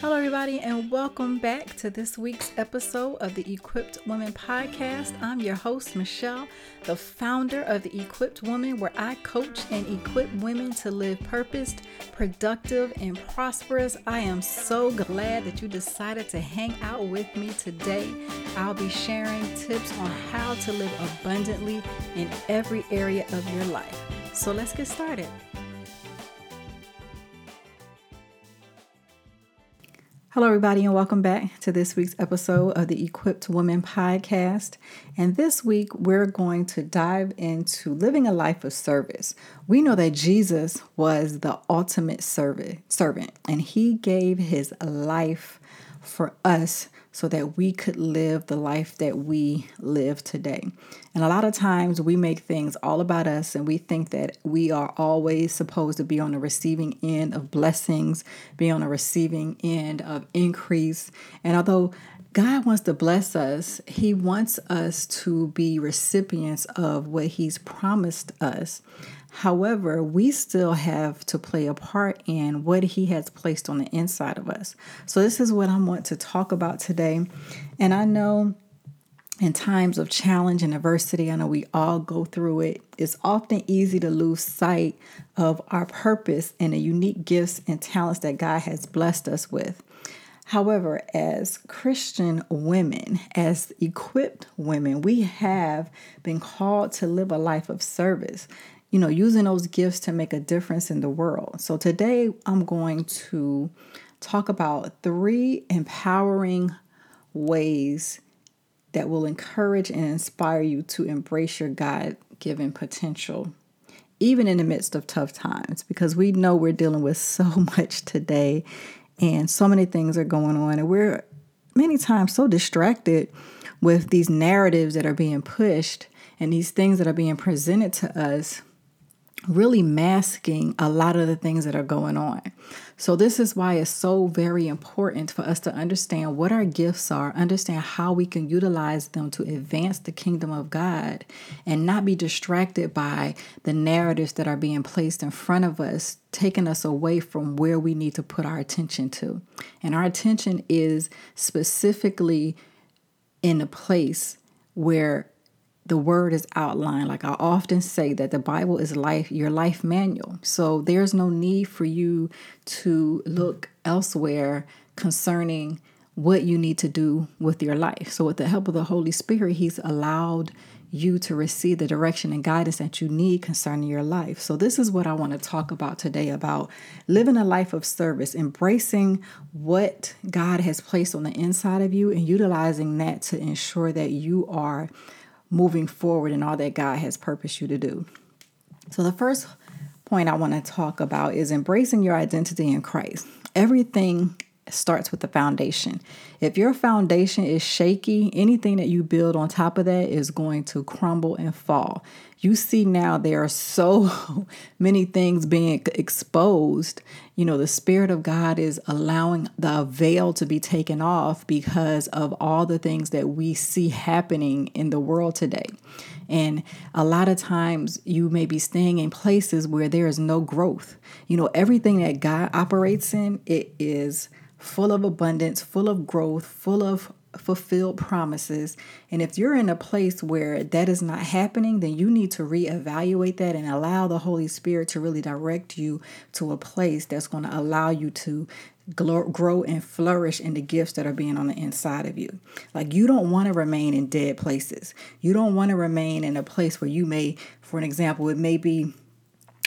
Hello, everybody, and welcome back to this week's episode of the Equipped Woman Podcast. I'm your host, Michelle, the founder of the Equipped Woman, where I coach and equip women to live purposed, productive, and prosperous. I am so glad that you decided to hang out with me today. I'll be sharing tips on how to live abundantly in every area of your life. So let's get started. Hello, everybody, and welcome back to this week's episode of the Equipped Woman Podcast. And this week, we're going to dive into living a life of service. We know that Jesus was the ultimate servant, servant, and he gave his life for us so that we could live the life that we live today. And a lot of times we make things all about us and we think that we are always supposed to be on the receiving end of blessings, be on the receiving end of increase. And although God wants to bless us, He wants us to be recipients of what He's promised us. However, we still have to play a part in what He has placed on the inside of us. So, this is what I want to talk about today. And I know in times of challenge and adversity, I know we all go through it. It's often easy to lose sight of our purpose and the unique gifts and talents that God has blessed us with. However, as Christian women, as equipped women, we have been called to live a life of service you know, using those gifts to make a difference in the world. So today I'm going to talk about three empowering ways that will encourage and inspire you to embrace your God given potential, even in the midst of tough times, because we know we're dealing with so much today and so many things are going on, and we're many times so distracted with these narratives that are being pushed and these things that are being presented to us really masking a lot of the things that are going on. So, this is why it's so very important for us to understand what our gifts are, understand how we can utilize them to advance the kingdom of God, and not be distracted by the narratives that are being placed in front of us, taking us away from where we need to put our attention to. And our attention is specifically in a place where the word is outlined. Like I often say that the Bible is life, your life manual. So there's no need for you to look elsewhere concerning what you need to do with your life. So with the help of the Holy Spirit, he's allowed you to receive the direction and guidance that you need concerning your life. So this is what I want to talk about today about living a life of service, embracing what God has placed on the inside of you and utilizing that to ensure that you are moving forward in all that God has purposed you to do. So, the first point I want to talk about is embracing your identity in Christ. Everything starts with the foundation. If your foundation is shaky, anything that you build on top of that is going to crumble and fall. You see now there are so many things being exposed. You know, the Spirit of God is allowing the veil to be taken off because of all the things that we see happening in the world today. And a lot of times you may be staying in places where there is no growth. You know, everything that God operates in, it is full of abundance, full of growth, full of fulfilled promises. And if you're in a place where that is not happening, then you need to reevaluate that and allow the Holy Spirit to really direct you to a place that's going to allow you to grow and flourish in the gifts that are being on the inside of you. Like you don't want to remain in dead places. You don't want to remain in a place where you may, for an example, it may be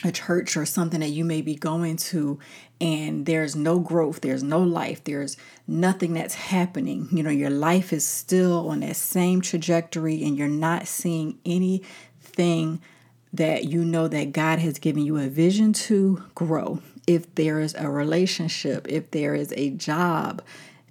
a church or something that you may be going to and there's no growth, there's no life, there's nothing that's happening. You know, your life is still on that same trajectory and you're not seeing anything that you know that God has given you a vision to grow. If there is a relationship, if there is a job,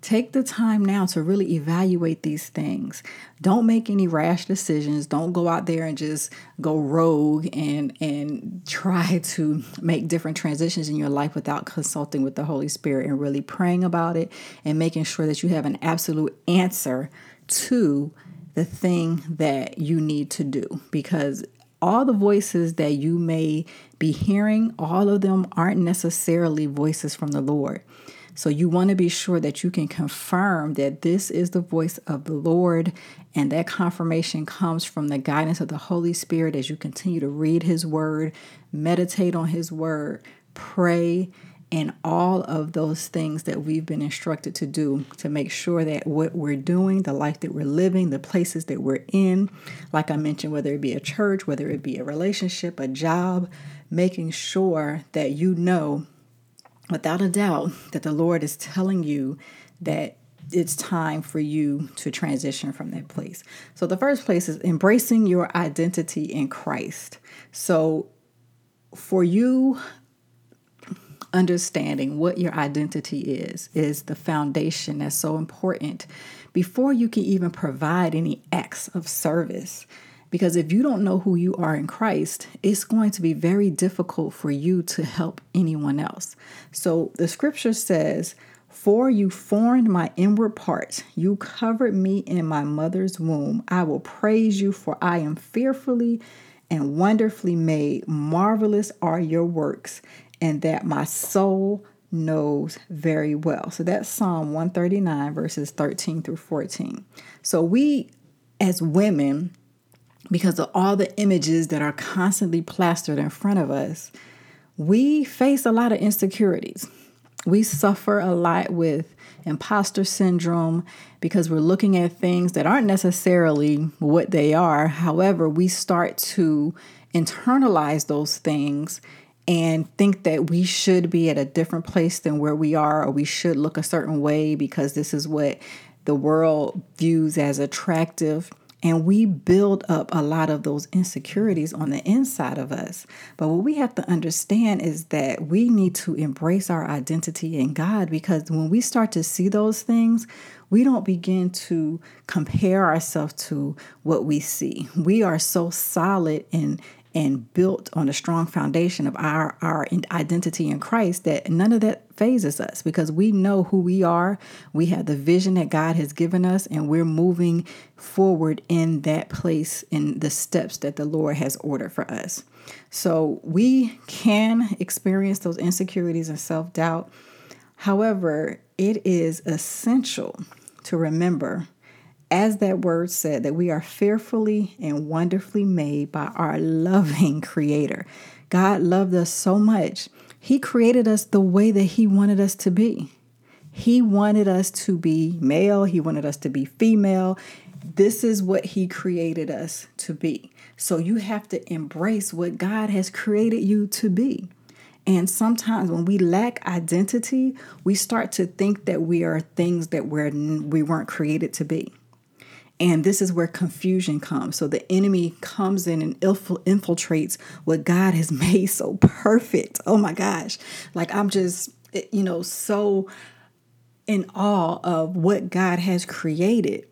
Take the time now to really evaluate these things. Don't make any rash decisions. Don't go out there and just go rogue and and try to make different transitions in your life without consulting with the Holy Spirit and really praying about it and making sure that you have an absolute answer to the thing that you need to do because all the voices that you may be hearing, all of them aren't necessarily voices from the Lord. So you want to be sure that you can confirm that this is the voice of the Lord. And that confirmation comes from the guidance of the Holy Spirit as you continue to read His Word, meditate on His Word, pray, and all of those things that we've been instructed to do to make sure that what we're doing, the life that we're living, the places that we're in, like I mentioned, whether it be a church, whether it be a relationship, a job, making sure that you know without a doubt that the Lord is telling you that it's time for you to transition from that place. So, the first place is embracing your identity in Christ. So, for you, understanding what your identity is is the foundation that's so important before you can even provide any acts of service. Because if you don't know who you are in Christ, it's going to be very difficult for you to help anyone else. So the scripture says, For you formed my inward parts, you covered me in my mother's womb. I will praise you, for I am fearfully and wonderfully made. Marvelous are your works, and that my soul knows very well. So that's Psalm 139, verses 13 through 14. So we, as women, because of all the images that are constantly plastered in front of us, we face a lot of insecurities. We suffer a lot with imposter syndrome because we're looking at things that aren't necessarily what they are. However, we start to internalize those things and think that we should be at a different place than where we are, or we should look a certain way because this is what the world views as attractive. And we build up a lot of those insecurities on the inside of us. But what we have to understand is that we need to embrace our identity in God because when we start to see those things, we don't begin to compare ourselves to what we see. We are so solid in and built on a strong foundation of our, our identity in Christ that none of that fazes us because we know who we are. We have the vision that God has given us, and we're moving forward in that place in the steps that the Lord has ordered for us. So we can experience those insecurities and self doubt. However, it is essential to remember as that word said, that we are fearfully and wonderfully made by our loving Creator. God loved us so much, He created us the way that He wanted us to be. He wanted us to be male, He wanted us to be female. This is what He created us to be. So you have to embrace what God has created you to be. And sometimes when we lack identity, we start to think that we are things that we're, we weren't created to be. And this is where confusion comes. So the enemy comes in and infiltrates what God has made so perfect. Oh my gosh. Like I'm just, eh, you know, so in awe of what God has created.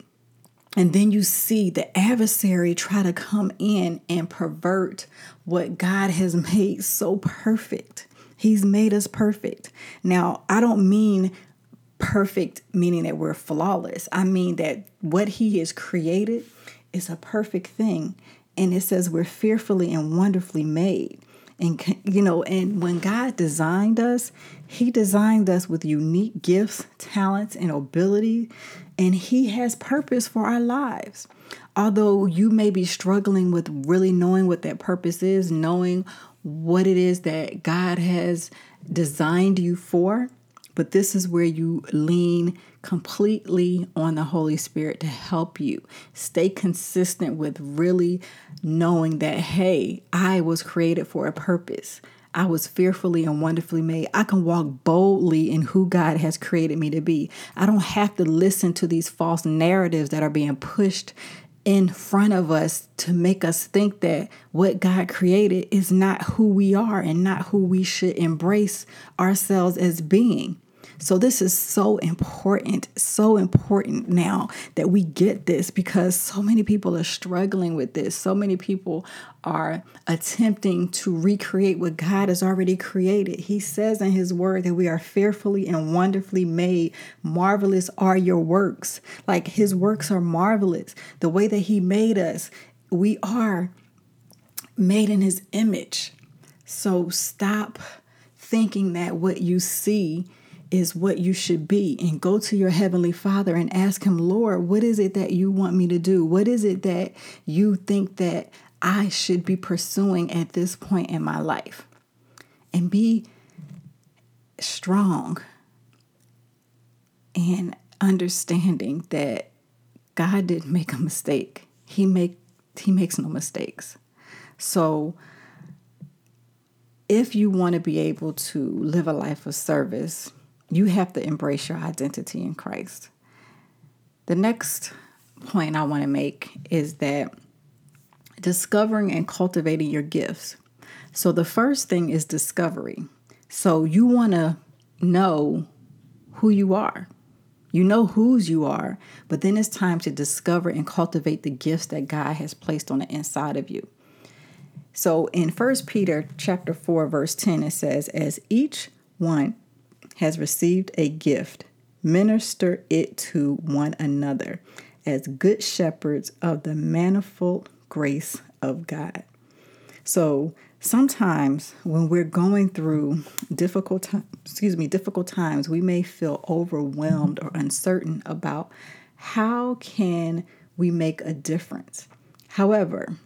And then you see the adversary try to come in and pervert what God has made so perfect. He's made us perfect. Now, I don't mean perfect meaning that we're flawless. I mean that what he has created is a perfect thing. And it says we're fearfully and wonderfully made. And you know, and when God designed us, he designed us with unique gifts, talents, and ability, and he has purpose for our lives. Although you may be struggling with really knowing what that purpose is, knowing what it is that God has designed you for, but this is where you lean completely on the Holy Spirit to help you. Stay consistent with really knowing that, hey, I was created for a purpose. I was fearfully and wonderfully made. I can walk boldly in who God has created me to be. I don't have to listen to these false narratives that are being pushed in front of us to make us think that what God created is not who we are and not who we should embrace ourselves as being. So, this is so important, so important now that we get this because so many people are struggling with this. So many people are attempting to recreate what God has already created. He says in His word that we are fearfully and wonderfully made. Marvelous are your works. Like His works are marvelous. The way that He made us, we are made in His image. So, stop thinking that what you see is what you should be. And go to your heavenly father and ask him lord what is it that you want me to do? What is it that you think that i should be pursuing at this point in my life? And be strong and understanding that god didn't make a mistake. He make he makes no mistakes. So if you want to be able to live a life of service you have to embrace your identity in Christ. The next point I want to make is that discovering and cultivating your gifts. So, the first thing is discovery. So, you want to know who you are. You know whose you are, but then it's time to discover and cultivate the gifts that God has placed on the inside of you. So in 1 Peter chapter 4 verse 10 it says as each one has received a gift, minister it to one another as good shepherds of the manifold grace of God. So sometimes when we're going through difficult time, excuse me, difficult times, we may feel overwhelmed or uncertain about how can we make a difference. However,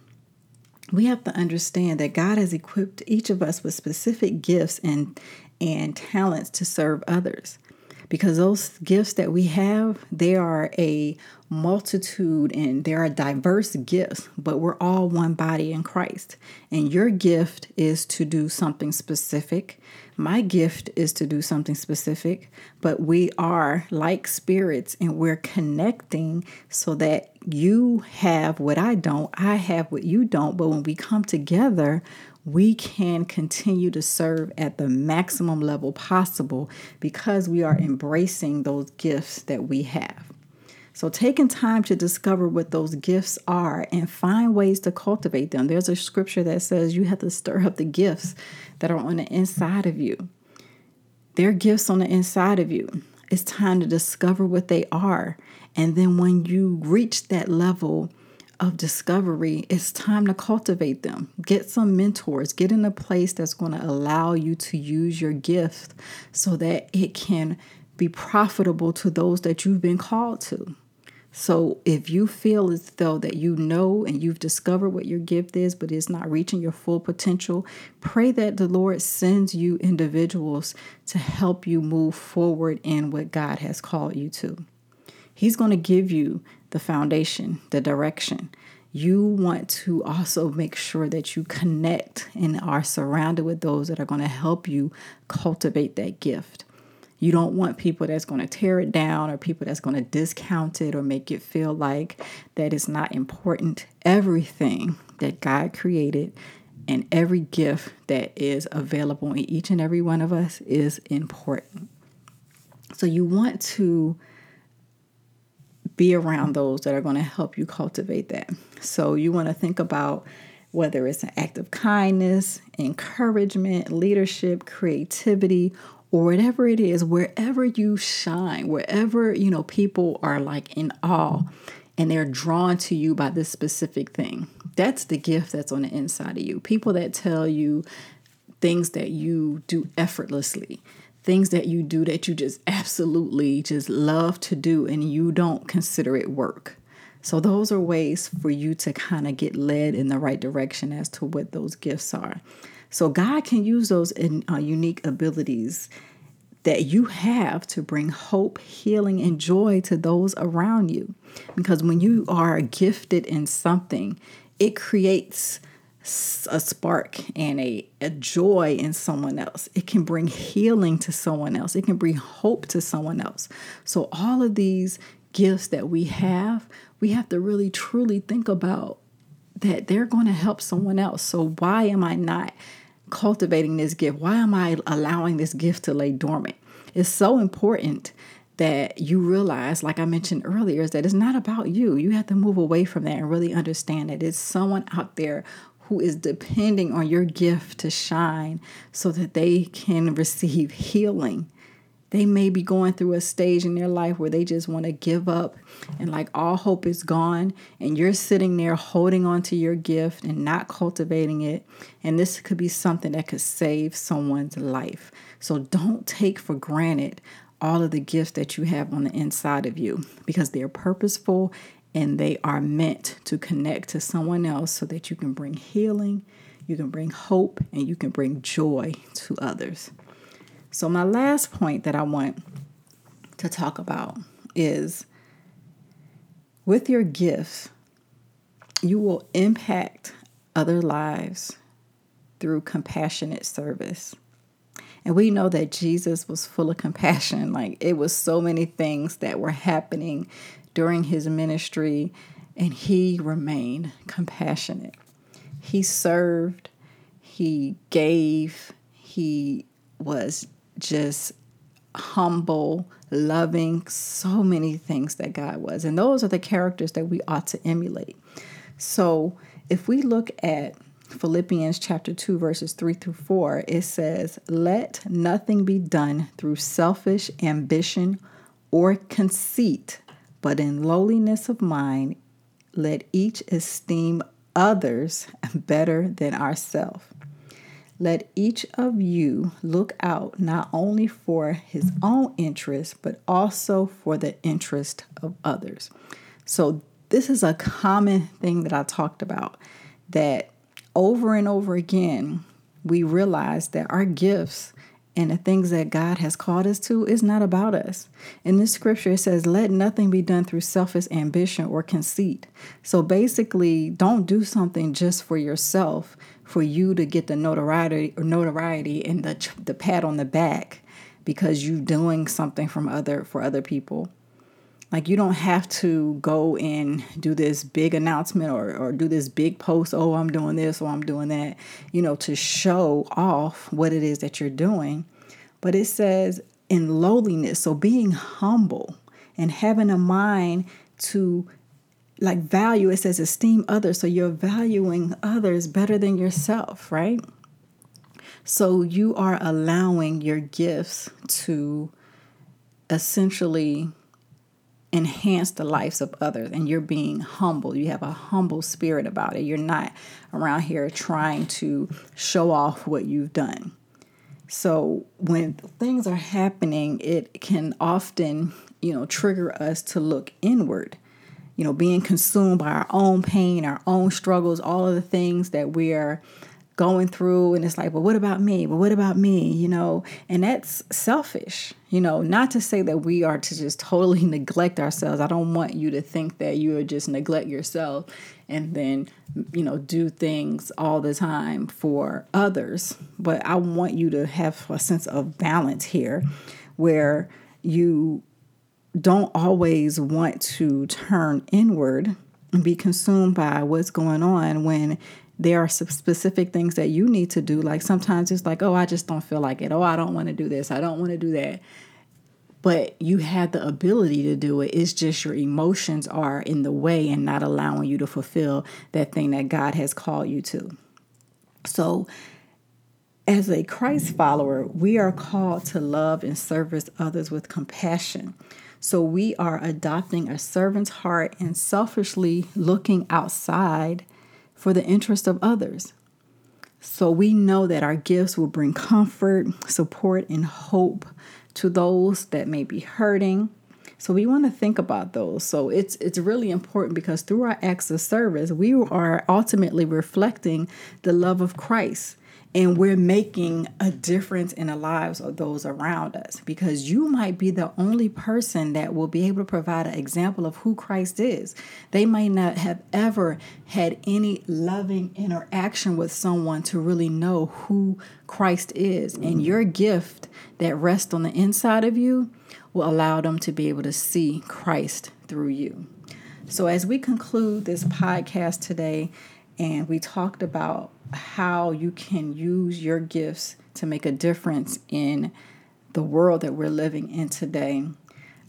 we have to understand that God has equipped each of us with specific gifts and and talents to serve others. Because those gifts that we have they are a multitude and there are diverse gifts but we're all one body in christ. And your gift is to do something specific. My gift is to do something specific but we are like spirits and we're connecting so that you have what i don't i have what you don't. But when we come together we can continue to serve at the maximum level possible because we are embracing those gifts that we have. So, taking time to discover what those gifts are and find ways to cultivate them. There's a scripture that says you have to stir up the gifts that are on the inside of you. There are gifts on the inside of you. It's time to discover what they are. And then, when you reach that level, of discovery, it's time to cultivate them. Get some mentors, get in a place that's going to allow you to use your gift so that it can be profitable to those that you've been called to. So if you feel as though that you know and you've discovered what your gift is, but it's not reaching your full potential, pray that the Lord sends you individuals to help you move forward in what God has called you to. He's going to give you the foundation, the direction. You want to also make sure that you connect and are surrounded with those that are going to help you cultivate that gift. You don't want people that's going to tear it down or people that's going to discount it or make it feel like that is not important. Everything that God created and every gift that is available in each and every one of us is important. So you want to be around those that are going to help you cultivate that. So you want to think about whether it's an act of kindness, encouragement, leadership, creativity, or whatever it is, wherever you shine, wherever, you know, people are like in awe and they're drawn to you by this specific thing. That's the gift that's on the inside of you. People that tell you things that you do effortlessly things that you do that you just absolutely just love to do and you don't consider it work. So, those are ways for you to kind of get led in the right direction as to what those gifts are. So, God can use those in, uh, unique abilities that you have to bring hope, healing, and joy to those around you. Because when you are gifted in something, it creates a spark and a, a joy in someone else. It can bring healing to someone else. It can bring hope to someone else. So, all of these gifts that we have, we have to really truly think about that they're going to help someone else. So, why am I not cultivating this gift? Why am I allowing this gift to lay dormant? It's so important that you realize, like I mentioned earlier, is that it's not about you. You have to move away from that and really understand that it's someone out there who is depending on your gift to shine so that they can receive healing. They may be going through a stage in their life where they just want to give up and like all hope is gone, and you're sitting there holding on to your gift and not cultivating it. And this could be something that could save someone's life. So don't take for granted all of the gifts that you have on the inside of you because they're purposeful and they are meant to connect to someone else so that you can bring healing, you can bring hope, and you can bring joy to others. So, my last point that I want to talk about is with your gifts, you will impact other lives through compassionate service. And we know that Jesus was full of compassion. Like it was so many things that were happening during his ministry, and he remained compassionate. He served, he gave, he was just humble, loving, so many things that God was. And those are the characters that we ought to emulate. So if we look at Philippians chapter 2, verses 3 through 4, it says, Let nothing be done through selfish ambition or conceit, but in lowliness of mind, let each esteem others better than ourselves. Let each of you look out not only for his own interest, but also for the interest of others. So, this is a common thing that I talked about that over and over again, we realize that our gifts and the things that God has called us to is not about us. In this scripture, it says, Let nothing be done through selfish ambition or conceit. So basically, don't do something just for yourself, for you to get the notoriety or notoriety and the, the pat on the back because you're doing something from other for other people. Like you don't have to go and do this big announcement or, or do this big post, oh, I'm doing this or I'm doing that, you know, to show off what it is that you're doing. But it says in lowliness, so being humble and having a mind to like value, it says esteem others. So you're valuing others better than yourself, right? So you are allowing your gifts to essentially enhance the lives of others and you're being humble. You have a humble spirit about it. You're not around here trying to show off what you've done. So when things are happening, it can often, you know, trigger us to look inward. You know, being consumed by our own pain, our own struggles, all of the things that we are going through and it's like well what about me? But what about me? You know? And that's selfish you know? Not to say that we are to just totally neglect ourselves. I don't want you to think that you are just neglect yourself and then you know do things all the time for others. But i want you to have a sense of balance here where you don't always want to turn inward and be consumed by what's going on when there are some specific things that you need to do. Like sometimes it's like, oh, I just don't feel like it. Oh, I don't want to do this. I don't want to do that. But you have the ability to do it. It's just your emotions are in the way and not allowing you to fulfill that thing that God has called you to. So, as a Christ follower, we are called to love and service others with compassion. So we are adopting a servant's heart and selfishly looking outside for the interest of others. So we know that our gifts will bring comfort, support, and hope to those that may be hurting. So we want to think about those. So it's it's really important because through our acts of service, we are ultimately reflecting the love of Christ and we're making a difference in the lives of those around us because you might be the only person that will be able to provide an example of who Christ is. They might not have ever had any loving interaction with someone to really know who Christ is, and mm-hmm. your gift that rests on the inside of you will allow them to be able to see Christ through you. So, as we conclude this podcast today, and we talked about how you can use your gifts to make a difference in the world that we're living in today.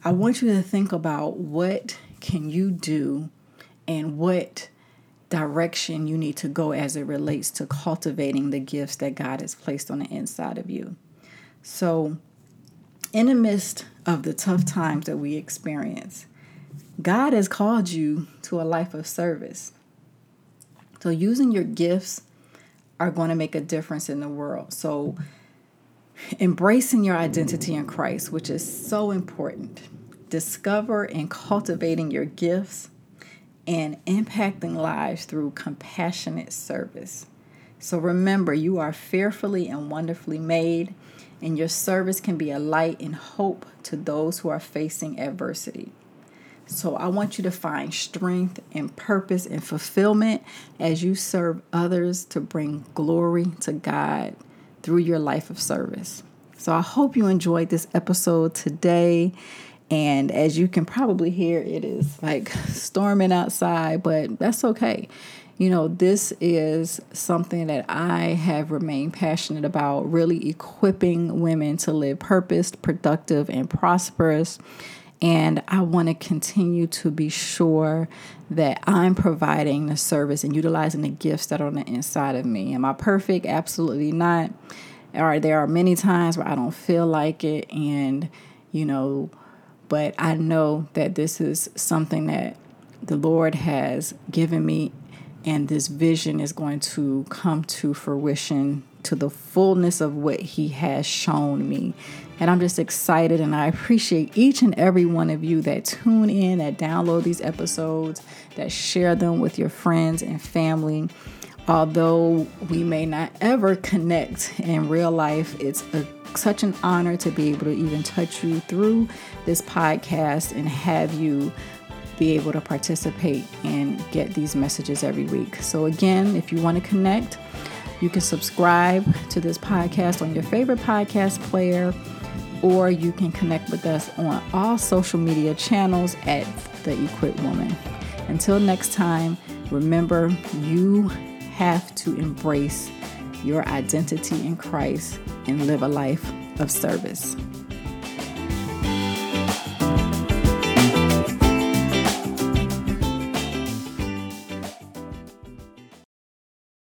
I want you to think about what can you do and what direction you need to go as it relates to cultivating the gifts that God has placed on the inside of you. So, in the midst of the tough times that we experience, God has called you to a life of service. So, using your gifts are going to make a difference in the world. So, embracing your identity in Christ, which is so important. Discover and cultivating your gifts and impacting lives through compassionate service. So remember, you are fearfully and wonderfully made, and your service can be a light and hope to those who are facing adversity. So I want you to find strength and purpose and fulfillment as you serve others to bring glory to God through your life of service. So I hope you enjoyed this episode today. And as you can probably hear, it is like storming outside, but that's okay. You know, this is something that I have remained passionate about, really equipping women to live purposed, productive, and prosperous. And I want to continue to be sure that I'm providing the service and utilizing the gifts that are on the inside of me. Am I perfect? Absolutely not. Or there are many times where I don't feel like it. And, you know, but I know that this is something that the Lord has given me, and this vision is going to come to fruition to the fullness of what He has shown me. And I'm just excited, and I appreciate each and every one of you that tune in, that download these episodes, that share them with your friends and family. Although we may not ever connect in real life, it's a such an honor to be able to even touch you through this podcast and have you be able to participate and get these messages every week. So, again, if you want to connect, you can subscribe to this podcast on your favorite podcast player, or you can connect with us on all social media channels at The Equipped Woman. Until next time, remember you have to embrace your identity in Christ and live a life of service.